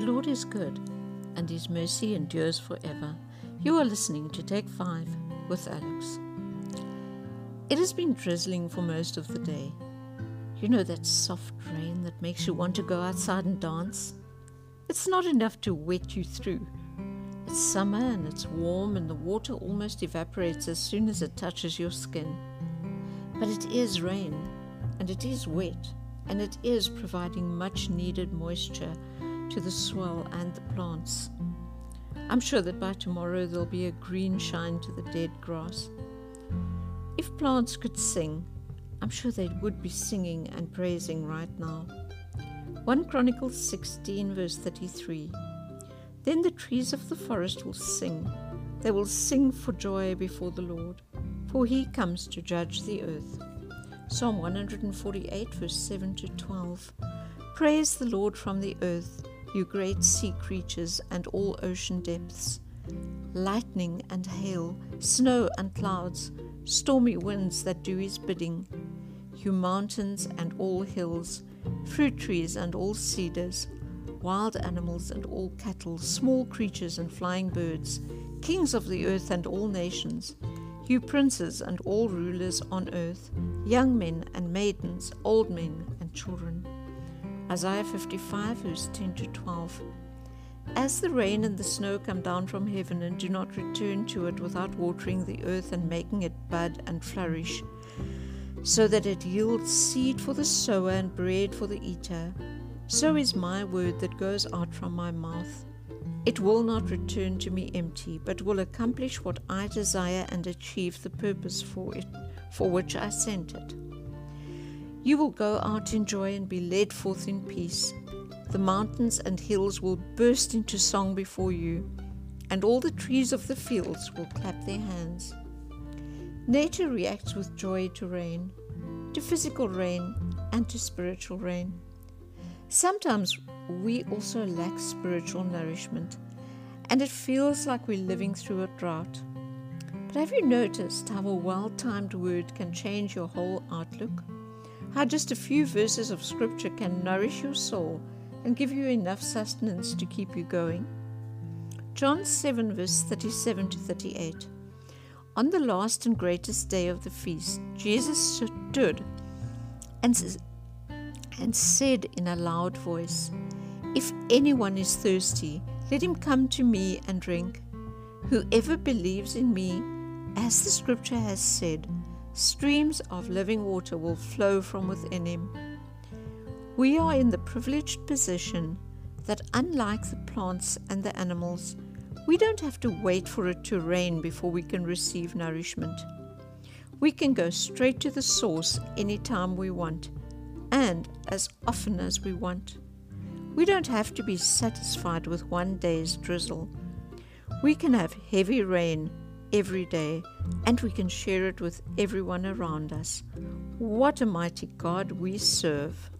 Lord is good, and his mercy endures forever. You are listening to Take 5 with Alex. It has been drizzling for most of the day. You know that soft rain that makes you want to go outside and dance? It's not enough to wet you through. It's summer and it's warm, and the water almost evaporates as soon as it touches your skin. But it is rain, and it is wet, and it is providing much needed moisture to the soil and the plants. I'm sure that by tomorrow there'll be a green shine to the dead grass. If plants could sing, I'm sure they would be singing and praising right now. 1 Chronicles 16, verse 33. Then the trees of the forest will sing. They will sing for joy before the Lord, for he comes to judge the earth. Psalm 148, verse 7 to 12. Praise the Lord from the earth you great sea creatures and all ocean depths. Lightning and hail, snow and clouds, stormy winds that do his bidding. You mountains and all hills, fruit trees and all cedars, wild animals and all cattle, small creatures and flying birds, kings of the earth and all nations, you princes and all rulers on earth, young men and maidens, old men and children. Isaiah 55, verse 10 to 12. As the rain and the snow come down from heaven and do not return to it without watering the earth and making it bud and flourish, so that it yields seed for the sower and bread for the eater, so is my word that goes out from my mouth. It will not return to me empty, but will accomplish what I desire and achieve the purpose for it, for which I sent it. You will go out in joy and be led forth in peace. The mountains and hills will burst into song before you, and all the trees of the fields will clap their hands. Nature reacts with joy to rain, to physical rain, and to spiritual rain. Sometimes we also lack spiritual nourishment, and it feels like we're living through a drought. But have you noticed how a well timed word can change your whole outlook? How just a few verses of Scripture can nourish your soul and give you enough sustenance to keep you going. John 7, verse 37 to 38. On the last and greatest day of the feast, Jesus stood and, and said in a loud voice, If anyone is thirsty, let him come to me and drink. Whoever believes in me, as the scripture has said, streams of living water will flow from within him. We are in the privileged position that, unlike the plants and the animals, we don't have to wait for it to rain before we can receive nourishment. We can go straight to the source anytime we want and as often as we want. We don't have to be satisfied with one day's drizzle. We can have heavy rain every day and we can share it with everyone around us. What a mighty God we serve!